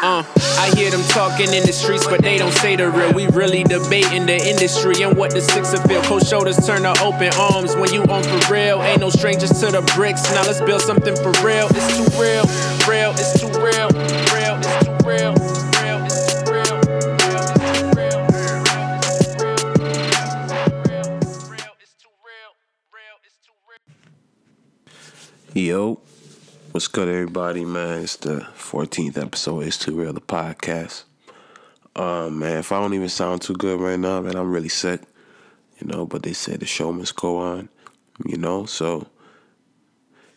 Uh, I hear them talking in the streets, but they don't say the real. We really debating the industry and what the sixer feel. Cold shoulders turn to open arms when you on for real. Ain't no strangers to the bricks. Now let's build something for real, it's too real, real, it's too real, real, it's too real. Yo, what's good, everybody, man? It's the 14th episode. It's Too Real, the podcast. Um, man, if I don't even sound too good right now, man, I'm really sick, you know, but they said the show must go on, you know, so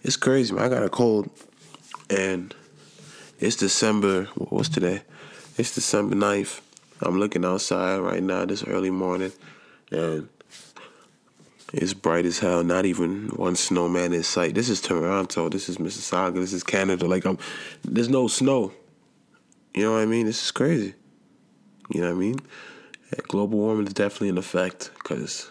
it's crazy, man. I got a cold, and it's December, what's today? It's December 9th. I'm looking outside right now this early morning, and it's bright as hell. Not even one snowman in sight. This is Toronto. This is Mississauga. This is Canada. Like I'm, there's no snow. You know what I mean? This is crazy. You know what I mean? Yeah, global warming is definitely in effect because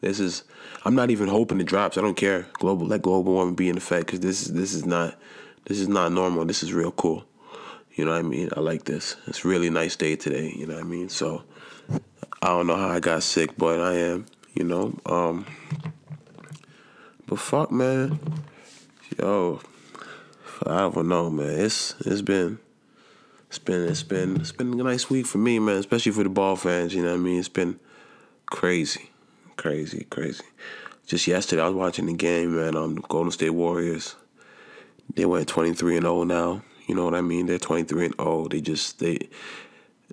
this is. I'm not even hoping it drops. I don't care. Global let global warming be in effect because this is this is not this is not normal. This is real cool. You know what I mean? I like this. It's really nice day today. You know what I mean? So I don't know how I got sick, but I am. You know. Um, but fuck, man. Yo, I don't know, man. It's it's been it's been it's been it's been a nice week for me, man. Especially for the ball fans. You know what I mean? It's been crazy, crazy, crazy. Just yesterday, I was watching the game, man. Um, the Golden State Warriors. They went twenty three and zero now. You know what I mean? They're twenty three and zero. They just they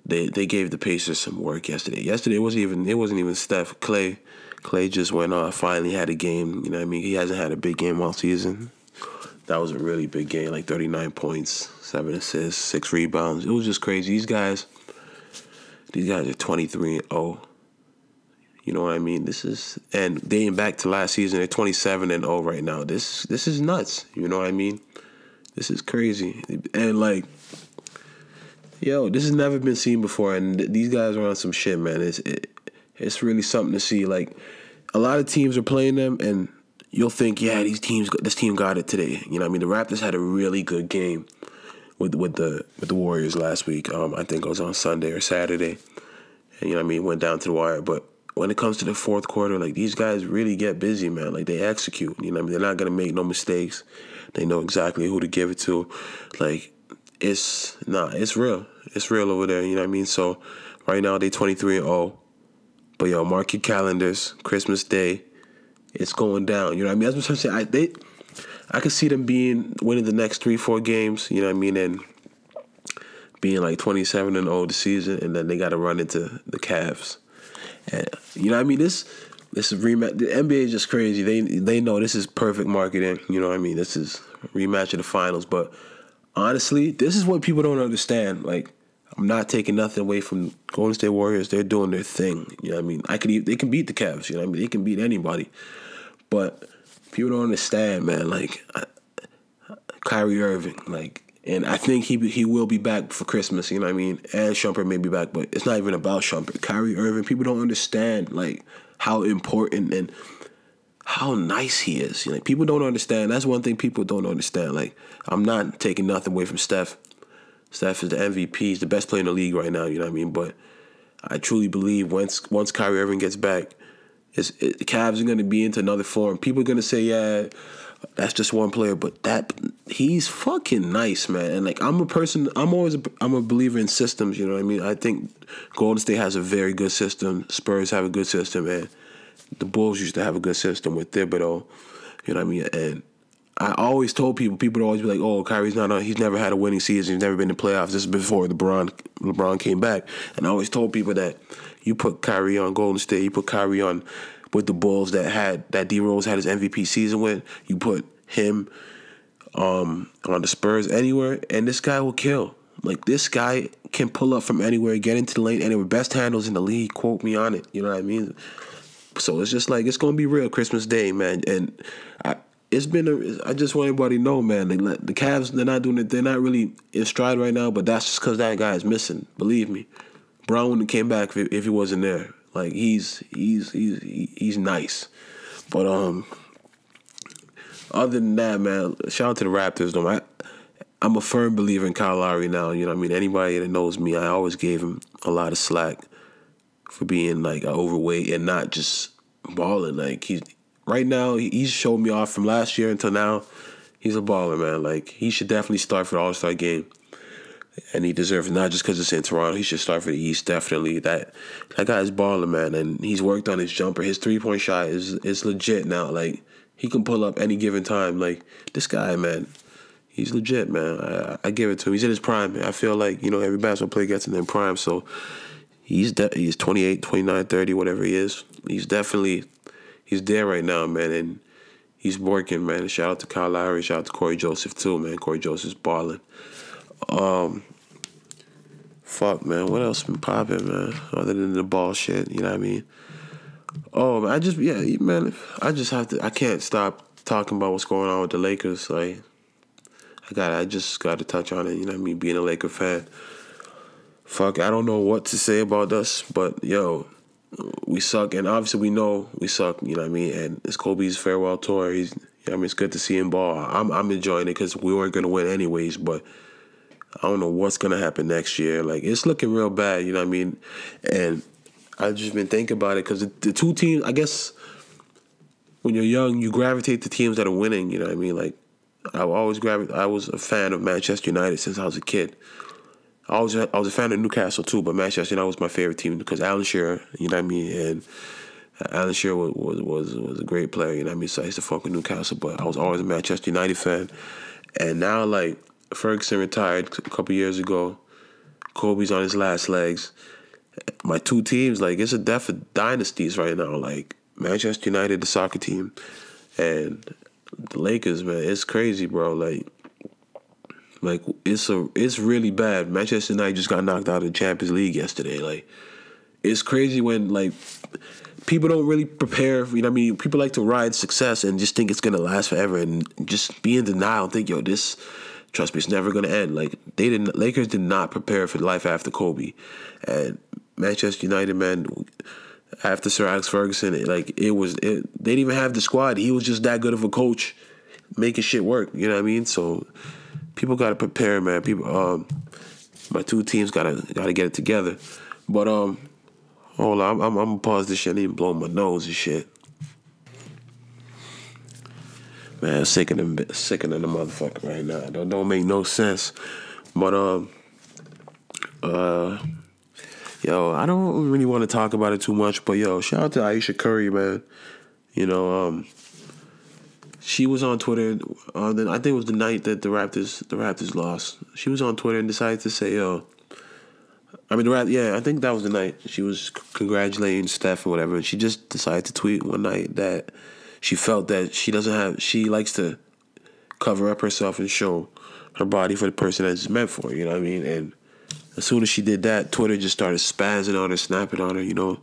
they they gave the Pacers some work yesterday. Yesterday it wasn't even it wasn't even Steph Klay. Klay just went off. Finally had a game. You know what I mean? He hasn't had a big game all season. That was a really big game, like thirty nine points, seven assists, six rebounds. It was just crazy. These guys, these guys are twenty three and zero. You know what I mean? This is and dating back to last season, they're twenty seven and zero right now. This this is nuts. You know what I mean? This is crazy. And like yo, this has never been seen before, and th- these guys are on some shit, man. It's it, it's really something to see. Like a lot of teams are playing them, and you'll think, yeah, these teams, this team got it today. You know, what I mean, the Raptors had a really good game with with the with the Warriors last week. Um, I think it was on Sunday or Saturday, and you know, what I mean, went down to the wire, but. When it comes to the fourth quarter, like these guys really get busy, man. Like they execute. You know, what I mean, they're not gonna make no mistakes. They know exactly who to give it to. Like it's nah, it's real. It's real over there. You know what I mean? So right now they twenty three and zero. But yo, mark your calendars. Christmas Day, it's going down. You know what I mean? That's what I'm saying. I they, I could see them being winning the next three four games. You know what I mean? And being like twenty seven and zero the season, and then they got to run into the Cavs. And you know what I mean? This this is rematch. The NBA is just crazy. They they know this is perfect marketing. You know what I mean? This is rematch of the finals. But honestly, this is what people don't understand. Like, I'm not taking nothing away from Golden State Warriors. They're doing their thing. You know what I mean? I could they can beat the Cavs. You know what I mean? They can beat anybody. But people don't understand, man. Like, I, Kyrie Irving, like. And I think he he will be back for Christmas, you know what I mean? And Shumpert may be back, but it's not even about Shumpert. Kyrie Irving, people don't understand like how important and how nice he is. Know, people don't understand. That's one thing people don't understand. Like, I'm not taking nothing away from Steph. Steph is the MVP. He's the best player in the league right now. You know what I mean? But I truly believe once once Kyrie Irving gets back, it's, it, the Cavs are going to be into another form. People are going to say, yeah, that's just one player, but that he's fucking nice, man. And like I'm a person, I'm always a, I'm a believer in systems. You know what I mean? I think Golden State has a very good system. Spurs have a good system, and the Bulls used to have a good system with Thibodeau. You know what I mean? And I always told people, people would always be like, "Oh, Kyrie's not on. He's never had a winning season. He's never been in playoffs." This is before LeBron LeBron came back, and I always told people that you put Kyrie on Golden State, you put Kyrie on with the Bulls that had that D Rose had his MVP season with. You put him um, on the Spurs anywhere, and this guy will kill. Like this guy can pull up from anywhere, get into the lane anywhere. Best handles in the league. Quote me on it. You know what I mean? So it's just like it's gonna be real Christmas Day, man. And I, it's been. A, I just want everybody to know, man. The Cavs. They're not doing it. They're not really in stride right now. But that's just because that guy is missing. Believe me, Brown wouldn't came back if, if he wasn't there. Like he's he's he's he's nice. But um, other than that, man, shout out to the Raptors. Though I, I'm a firm believer in Kyle Lowry now. You know, what I mean, anybody that knows me, I always gave him a lot of slack for being like overweight and not just balling. Like he's right now, he's showed me off from last year until now. He's a baller, man. Like he should definitely start for the All Star game, and he deserves it, not just because it's in Toronto. He should start for the East definitely. That that guy's balling, man, and he's worked on his jumper. His three point shot is is legit now. Like he can pull up any given time. Like this guy, man. He's legit, man. I, I give it to him. He's in his prime. I feel like, you know, every basketball player gets in their prime. So he's de- he's 28, 29, 30, whatever he is. He's definitely he's there right now, man, and he's working, man. Shout out to Kyle Lowry, shout out to Cory Joseph too, man. Cory Joseph's balling. Um, fuck, man. What else been popping, man? Other than the ball shit, you know what I mean? Oh, man, I just yeah, man. I just have to. I can't stop talking about what's going on with the Lakers. Like, I got. I just got to touch on it. You know what I mean? Being a Laker fan. Fuck, I don't know what to say about us, but yo, we suck, and obviously we know we suck. You know what I mean? And it's Kobe's farewell tour. He's, I mean, it's good to see him ball. I'm, I'm enjoying it because we weren't gonna win anyways, but I don't know what's gonna happen next year. Like it's looking real bad. You know what I mean? And I've just been thinking about it because the, the two teams. I guess when you're young, you gravitate to teams that are winning. You know what I mean? Like I always gravitate. I was a fan of Manchester United since I was a kid. I was I was a fan of Newcastle too, but Manchester United was my favorite team because Alan Shearer, you know what I mean, and uh, Alan Shearer was was was, was a great player, you know what I mean. So I used to fuck with Newcastle, but I was always a Manchester United fan, and now like Ferguson retired a couple years ago, Kobe's on his last legs. My two teams, like it's a death of dynasties right now, like Manchester United, the soccer team, and the Lakers, man. It's crazy, bro. Like like it's a it's really bad. Manchester United just got knocked out of the Champions League yesterday. Like it's crazy when like people don't really prepare. You know, what I mean, people like to ride success and just think it's gonna last forever, and just be in denial and think, yo, this. Trust me, it's never gonna end. Like they didn't. Lakers did not prepare for life after Kobe, and Manchester United, man. After Sir Alex Ferguson, like it was, it, they didn't even have the squad. He was just that good of a coach, making shit work. You know what I mean? So people got to prepare, man. People, um, my two teams gotta gotta get it together. But um, hold on, I'm, I'm, gonna pause this shit. I to blow my nose and shit. Man, sick of them, sick of the motherfucker right now. Don't don't make no sense. But um, uh, yo, I don't really want to talk about it too much. But yo, shout out to Ayesha Curry, man. You know, um, she was on Twitter. Uh, then I think it was the night that the Raptors the Raptors lost. She was on Twitter and decided to say, "Yo." I mean, the. Yeah, I think that was the night she was congratulating Steph or whatever. And she just decided to tweet one night that she felt that she doesn't have. She likes to cover up herself and show her body for the person that it's meant for. You know what I mean? And as soon as she did that, Twitter just started spazzing on her, snapping on her. You know,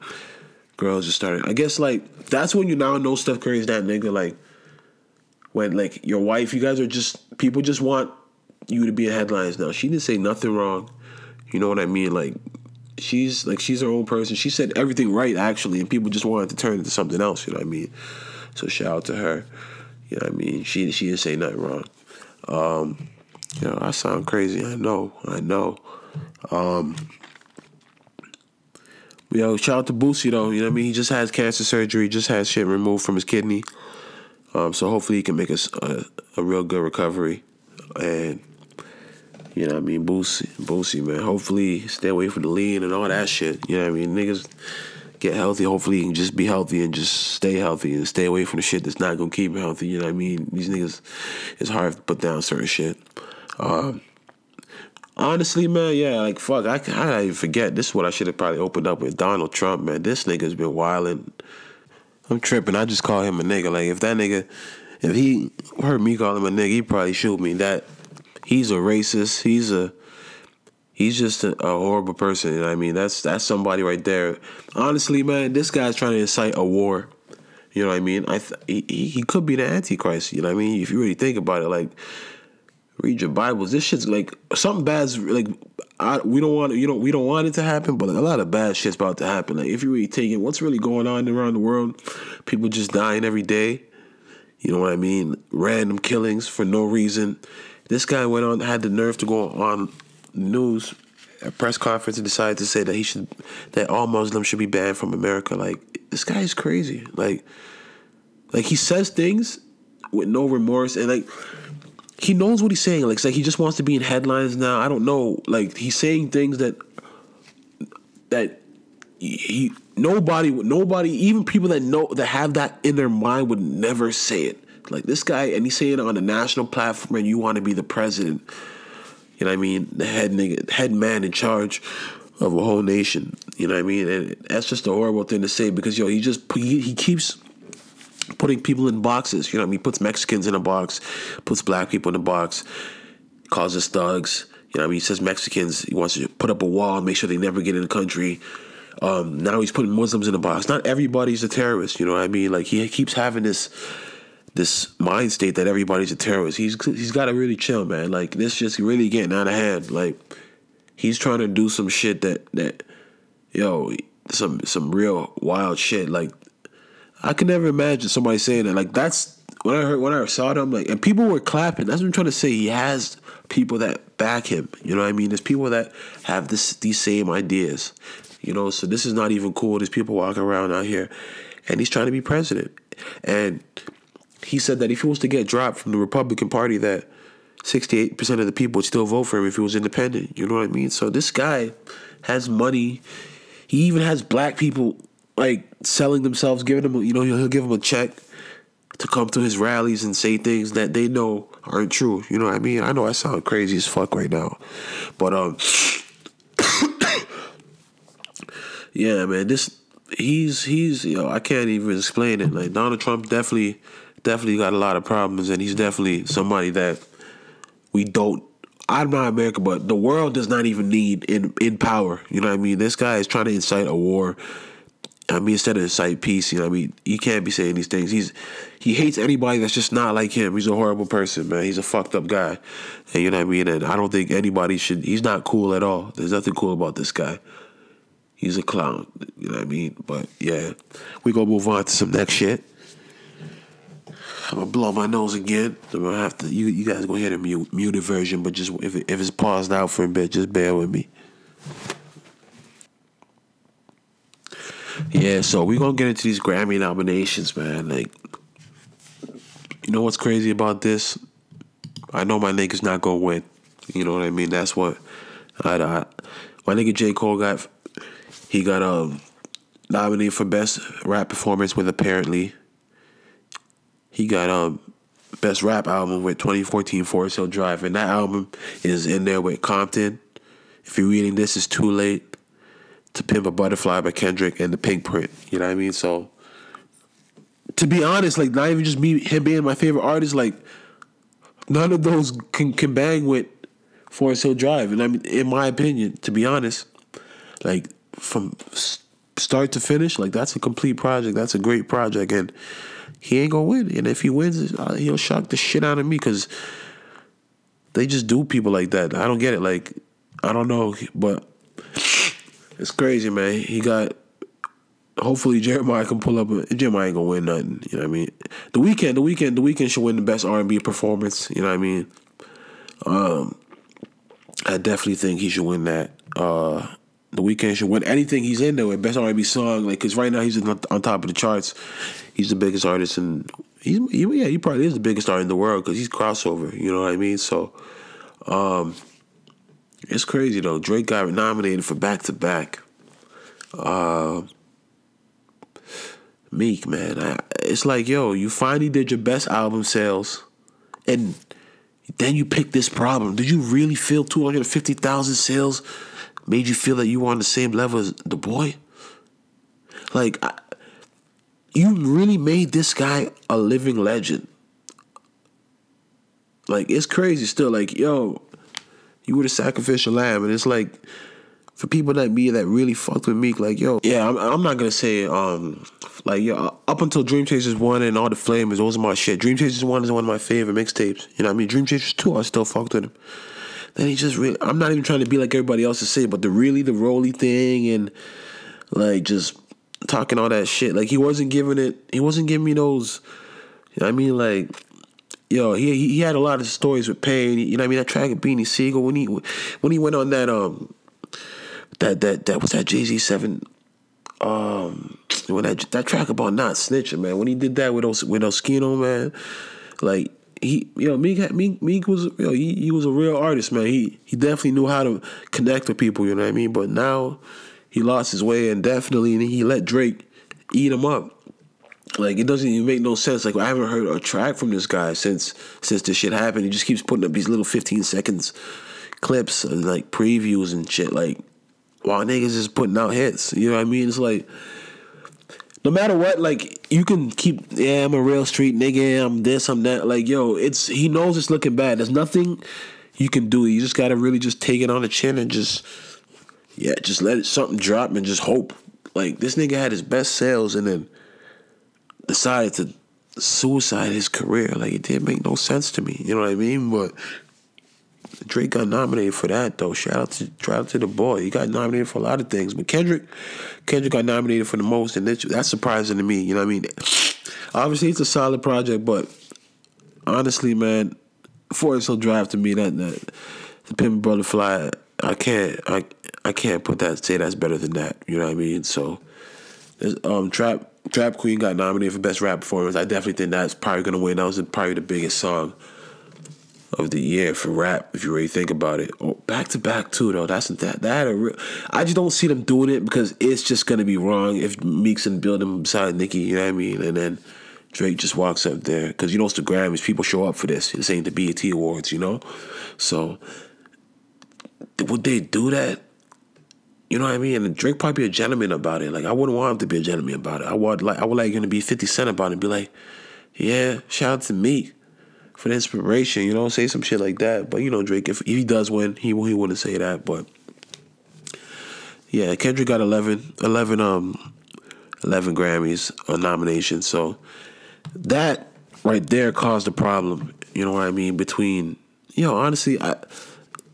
girls just started. I guess like that's when you now know Steph Curry's that nigga. Like when like your wife, you guys are just people just want you to be in headlines now. She didn't say nothing wrong. You know what I mean? Like she's like she's her own person. She said everything right actually, and people just wanted to turn it into something else. You know what I mean? So shout out to her. You know what I mean? She she didn't say nothing wrong. Um, you know, I sound crazy. I know. I know. Um, yo, shout out to Boosie though. You know what I mean? He just has cancer surgery. Just has shit removed from his kidney. Um, so hopefully he can make a, a, a real good recovery. And you know what I mean? Boosie, Boosie, man. Hopefully stay away from the lean and all that shit. You know what I mean? Niggas get healthy. Hopefully he can just be healthy and just stay healthy and stay away from the shit that's not gonna keep him healthy. You know what I mean? These niggas, it's hard to put down certain shit. Um, honestly, man, yeah, like fuck, I, I even forget. This is what I should have probably opened up with Donald Trump, man. This nigga's been wilding. I'm tripping. I just call him a nigga. Like if that nigga, if he heard me call him a nigga, he probably shoot me. That he's a racist. He's a he's just a, a, horrible person. You know what I mean? That's that's somebody right there. Honestly, man, this guy's trying to incite a war. You know what I mean? I th- he, he could be the antichrist. You know what I mean? If you really think about it, like read your Bibles. This shit's like something bad's like I, we don't want you know we don't want it to happen, but like, a lot of bad shit's about to happen. Like if you really take it, what's really going on around the world? People just dying every day. You know what I mean? Random killings for no reason. this guy went on had the nerve to go on news a press conference and decided to say that he should that all Muslims should be banned from America. Like this guy is crazy. Like like he says things with no remorse and like he knows what he's saying. Like like he just wants to be in headlines now. I don't know. Like he's saying things that that he nobody nobody even people that know that have that in their mind would never say it. Like this guy and he's saying it on a national platform and you want to be the president. You know what I mean? The head nigga, head man in charge of a whole nation. You know what I mean? And that's just a horrible thing to say because yo, he just he, he keeps putting people in boxes. You know what I mean? Puts Mexicans in a box, puts black people in a box, calls us thugs. You know what I mean? He says Mexicans, he wants to put up a wall, make sure they never get in the country. Um, now he's putting Muslims in a box. Not everybody's a terrorist, you know what I mean? Like he keeps having this this mind state that everybody's a terrorist. He's he's got to really chill, man. Like this just really getting out of hand. Like he's trying to do some shit that that yo some some real wild shit. Like I could never imagine somebody saying that. Like that's when I heard when I saw them like and people were clapping. That's what I'm trying to say. He has people that back him. You know what I mean? There's people that have this these same ideas. You know, so this is not even cool. There's people walking around out here and he's trying to be president. And he said that if he was to get dropped from the Republican Party that 68% of the people would still vote for him if he was independent. You know what I mean? So this guy has money. He even has black people like selling themselves, giving them, you know, he'll give them a check to come to his rallies and say things that they know aren't true. You know what I mean? I know I sound crazy as fuck right now, but um, yeah, man, this he's he's you know I can't even explain it. Like Donald Trump definitely definitely got a lot of problems, and he's definitely somebody that we don't. I'm not America, but the world does not even need in in power. You know what I mean? This guy is trying to incite a war I mean, instead of incite peace, you know, I mean, he can't be saying these things. He's he hates anybody that's just not like him. He's a horrible person, man. He's a fucked up guy, and you know what I mean. And I don't think anybody should. He's not cool at all. There's nothing cool about this guy. He's a clown. You know what I mean. But yeah, we gonna move on to some next shit. I'm gonna blow my nose again. I'm gonna have to. You you guys gonna hear the mute, muted version, but just if it, if it's paused out for a bit, just bear with me. Yeah, so we're gonna get into these Grammy nominations, man. Like, you know what's crazy about this? I know my nigga's not gonna win. You know what I mean? That's what I, I my nigga J Cole got. He got um nominated for best rap performance with apparently. He got um best rap album with 2014 Forest Hill Drive, and that album is in there with Compton. If you're reading this, it's too late to Pimp a Butterfly by Kendrick and the Pinkprint. You know what I mean? So to be honest, like not even just me him being my favorite artist, like none of those can can bang with Forest Hill Drive. And I mean, in my opinion, to be honest, like from start to finish, like that's a complete project. That's a great project, and he ain't gonna win. And if he wins, uh, he'll shock the shit out of me because they just do people like that. I don't get it. Like I don't know, but it's crazy, man. He got. Hopefully Jeremih can pull up. A, Jeremih ain't gonna win nothing. You know what I mean? The Weeknd, the Weeknd, the Weeknd should win the best R and B performance. You know what I mean? Um, I definitely think he should win that. Uh, the Weeknd should win anything he's in there with best R and B song. Like, cause right now he's on top of the charts. He's the biggest artist, and he's he, yeah, he probably is the biggest artist in the world because he's crossover. You know what I mean? So, um, it's crazy though. Drake got nominated for back to back. Uh, Meek, man, I, it's like yo, you finally did your best album sales, and then you picked this problem. Did you really feel two hundred fifty thousand sales made you feel that you were on the same level as the boy? Like, I, you really made this guy a living legend. Like, it's crazy still. Like, yo, you were the sacrificial lamb, and it's like for people that me that really fucked with Meek, like yo, yeah, I'm, I'm not gonna say um like yo up until Dreamchasers one and all the flamers, those are my shit. Dreamchasers one is one of my favorite mixtapes. You know what I mean? Dreamchasers two, I still fucked with him. Then he just really, I'm not even trying to be like everybody else to say, but the really the roly thing and like just talking all that shit, like he wasn't giving it, he wasn't giving me those. You know what I mean? Like yo, he he had a lot of stories with Pain. You know what I mean? That track with Beanie Sigel when he when he went on that um that that that was that Jay Z seven um when that that track about not snitching, man. When he did that with those with Oskino, man, like he you know Meek Meek Meek was you know, he, he was a real artist, man. He he definitely knew how to connect with people, you know what I mean? But now he lost his way and definitely he let Drake eat him up. Like it doesn't even make no sense. Like I haven't heard a track from this guy since since this shit happened. He just keeps putting up these little fifteen seconds clips and like previews and shit. Like while niggas is putting out hits. You know what I mean? It's like no matter what, like you can keep yeah, I'm a real street nigga, I'm this, I'm that. Like, yo, it's he knows it's looking bad. There's nothing you can do. You just gotta really just take it on the chin and just yeah, just let it something drop and just hope. Like this nigga had his best sales and then decided to suicide his career. Like it didn't make no sense to me. You know what I mean? But Drake got nominated for that though. Shout out to shout out to the boy. He got nominated for a lot of things. But Kendrick, Kendrick got nominated for the most, and that's, surprising to me. You know what I mean? Obviously, it's a solid project, but honestly, man, Forest Hill Drive to me that that the Pimp Butterfly, I can't I I can't put that say that's better than that. You know what I mean? So, um, Trap Trap Queen got nominated for best rap performance. I definitely think that's probably gonna win. That was probably the biggest song of the year for rap, if you really think about it. Oh, back to back too, though. That's that that. A real, I just don't see them doing it because it's just gonna be wrong if Meek's and the building beside Nicki. You know what I mean? And then Drake just walks up there because you know it's the Grammys. People show up for this. This ain't the BET Awards, you know. So would they do that? You know what I mean? And Drake probably be a gentleman about it. Like I wouldn't want him to be a gentleman about it. I would like I would like him to be Fifty Cent about it and be like, yeah, shout out to me for the inspiration, you know, say some shit like that. But you know, Drake, if, if he does win, he he wouldn't say that. But yeah, Kendrick got 11, 11, um, 11 Grammys on nominations. So that right there caused a problem. You know what I mean? Between you know, honestly, I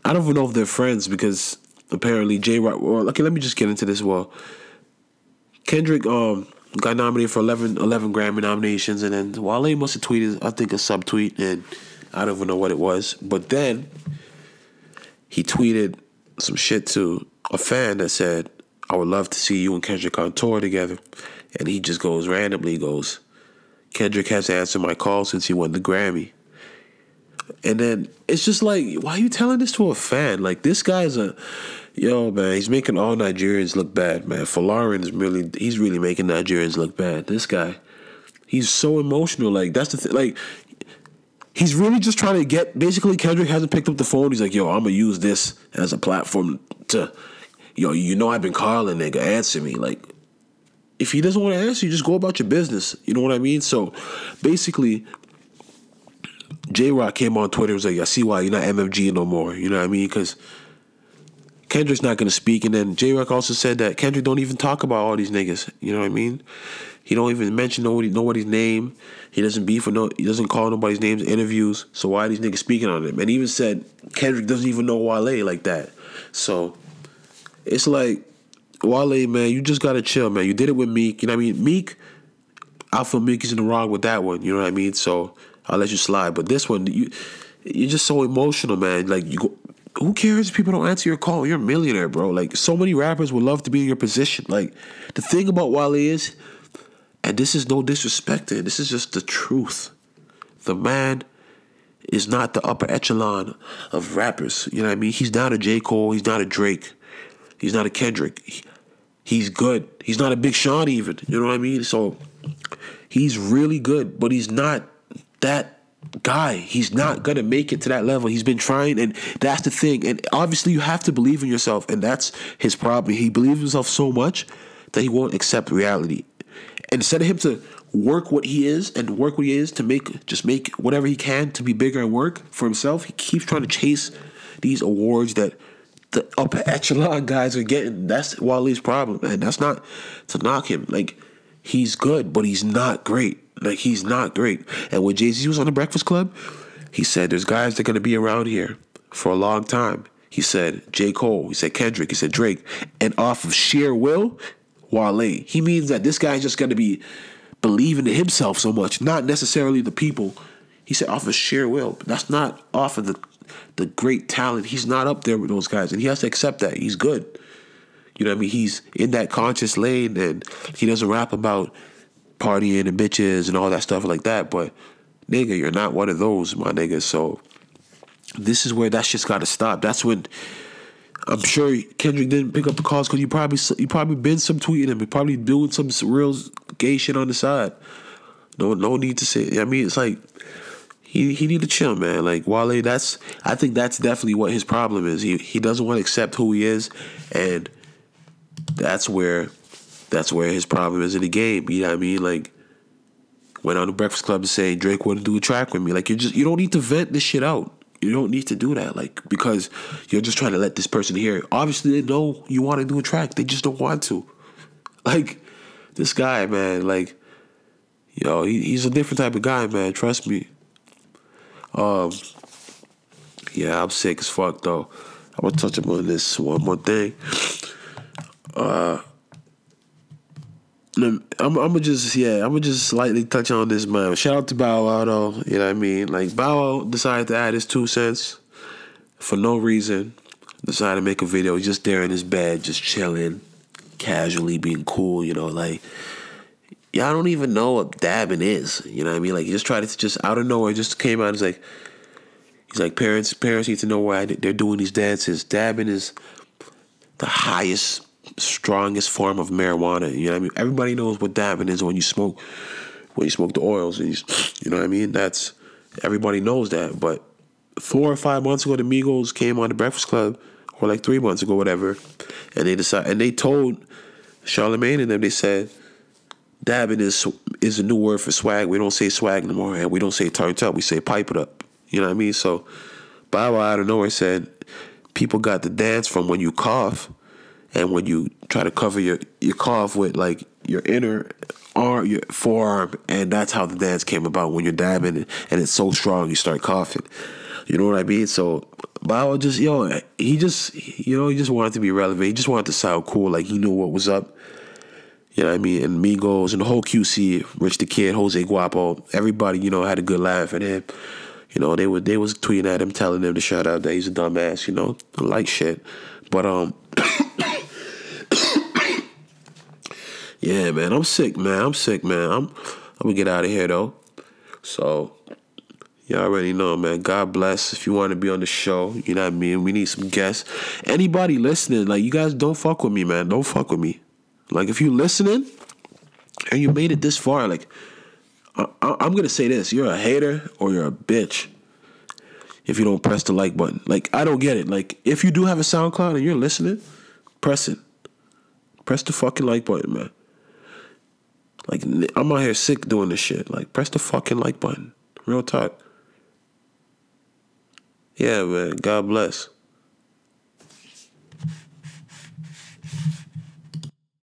I don't even know if they're friends because apparently Jay Rock. Well, okay, let me just get into this. Well, Kendrick um got nominated for 11, 11 Grammy nominations, and then Wale must have tweeted, I think, a subtweet, and I don't even know what it was. But then he tweeted some shit to a fan that said, I would love to see you and Kendrick on tour together. And he just goes randomly, goes, Kendrick has answered my call since he won the Grammy. And then it's just like, why are you telling this to a fan? Like, this guy's a Yo, man, he's making all Nigerians look bad, man. Folarin is really, he's really making Nigerians look bad. This guy, he's so emotional. Like that's the thing. Like he's really just trying to get. Basically, Kendrick hasn't picked up the phone. He's like, yo, I'm gonna use this as a platform to, yo, you know, I've been calling, nigga, answer me. Like, if he doesn't want to answer you, just go about your business. You know what I mean? So, basically. Jay Rock came on Twitter and was like, I see why you're not MFG no more. You know what I mean? Because Kendrick's not going to speak. And then Jay Rock also said that Kendrick don't even talk about all these niggas. You know what I mean? He don't even mention nobody, nobody's name. He doesn't beef for no. He doesn't call nobody's names in interviews. So why are these niggas speaking on him? And even said Kendrick doesn't even know Wale like that. So it's like Wale, man, you just gotta chill, man. You did it with Meek. You know what I mean? Meek, I feel Meek is in the wrong with that one. You know what I mean? So I'll let you slide. But this one, you you're just so emotional, man. Like you go, who cares if people don't answer your call? You're a millionaire, bro. Like so many rappers would love to be in your position. Like the thing about Wale is, and this is no disrespect to this is just the truth. The man is not the upper echelon of rappers. You know what I mean? He's not a J. Cole, he's not a Drake, he's not a Kendrick. He, he's good. He's not a Big Sean even. You know what I mean? So he's really good, but he's not that guy. He's not gonna make it to that level. He's been trying, and that's the thing. And obviously, you have to believe in yourself, and that's his problem. He believes himself so much that he won't accept reality. Instead of him to work what he is and work what he is to make just make whatever he can to be bigger and work for himself, he keeps trying to chase these awards that the upper echelon guys are getting. That's Wale's problem, and that's not to knock him. Like he's good, but he's not great. Like he's not great. And when Jay Z was on the Breakfast Club, he said there's guys that are gonna be around here for a long time. He said J. Cole, he said Kendrick, he said Drake, and off of sheer will, Wale. He means that this guy's just gonna be believing in himself so much, not necessarily the people He said off of sheer will. But that's not off of the the great talent. He's not up there with those guys, and he has to accept that. He's good. You know what I mean? He's in that conscious lane, and he doesn't rap about partying and bitches and all that stuff like that. But nigga, you're not one of those, my nigga. So this is where that shit's got to stop. That's when I'm sure Kendrick didn't pick up the calls because you probably you probably been some tweeting him, you probably doing some real gay shit on the side. No, no need to say. I mean, it's like he he need to chill, man. Like Wale, that's I think that's definitely what his problem is. He he doesn't want to accept who he is, and that's where that's where his problem is in the game. You know what I mean? Like went on the Breakfast Club and saying Drake wouldn't do a track with me. Like you just you don't need to vent this shit out. You don't need to do that, like because you're just trying to let this person hear. It. Obviously, they know you want to do a track. They just don't want to. Like this guy, man. Like yo, he, he's a different type of guy, man. Trust me. Um, yeah, I'm sick as fuck though. I'm gonna touch upon this one more thing. Uh, I'm, I'm gonna just yeah, I'm gonna just slightly touch on this man. Shout out to Bow Wow though, you know what I mean? Like Bow Wow decided to add his two cents for no reason. Decided to make a video just there in his bed, just chilling, casually being cool, you know, like y'all don't even know what dabbing is. You know what I mean? Like he just tried to just out of nowhere just came out. He's like, he's like parents. Parents need to know why they're doing these dances. Dabbing is the highest strongest form of marijuana. You know what I mean? Everybody knows what dabbing is when you smoke when you smoke the oils and you, you know what I mean? That's everybody knows that. But four or five months ago the Migos came on the Breakfast Club, or like three months ago, whatever, and they decided and they told Charlemagne and them, they said dabbing is is a new word for swag. We don't say swag no more, and we don't say turn up. We say pipe it up. You know what I mean? So Bow Wow out of nowhere said people got the dance from when you cough and when you try to cover your your cough with like your inner arm, your forearm, and that's how the dance came about. When you're dabbing and it's so strong, you start coughing. You know what I mean? So Bow just yo, he just you know he just wanted to be relevant. He just wanted to sound cool, like he knew what was up. You know what I mean? And Migos and the whole QC, Rich the Kid, Jose Guapo, everybody you know had a good laugh at him. You know they were they was tweeting at him, telling him to shut up, that he's a dumbass. You know, like shit. But um. Yeah, man, I'm sick, man. I'm sick, man. I'm I'm gonna get out of here though. So you already know, man. God bless. If you want to be on the show, you know what I mean. We need some guests. Anybody listening, like you guys, don't fuck with me, man. Don't fuck with me. Like if you listening and you made it this far, like I, I'm gonna say this: you're a hater or you're a bitch. If you don't press the like button, like I don't get it. Like if you do have a SoundCloud and you're listening, press it. Press the fucking like button, man. Like I'm out here sick doing this shit. Like press the fucking like button. Real talk. Yeah, man. God bless.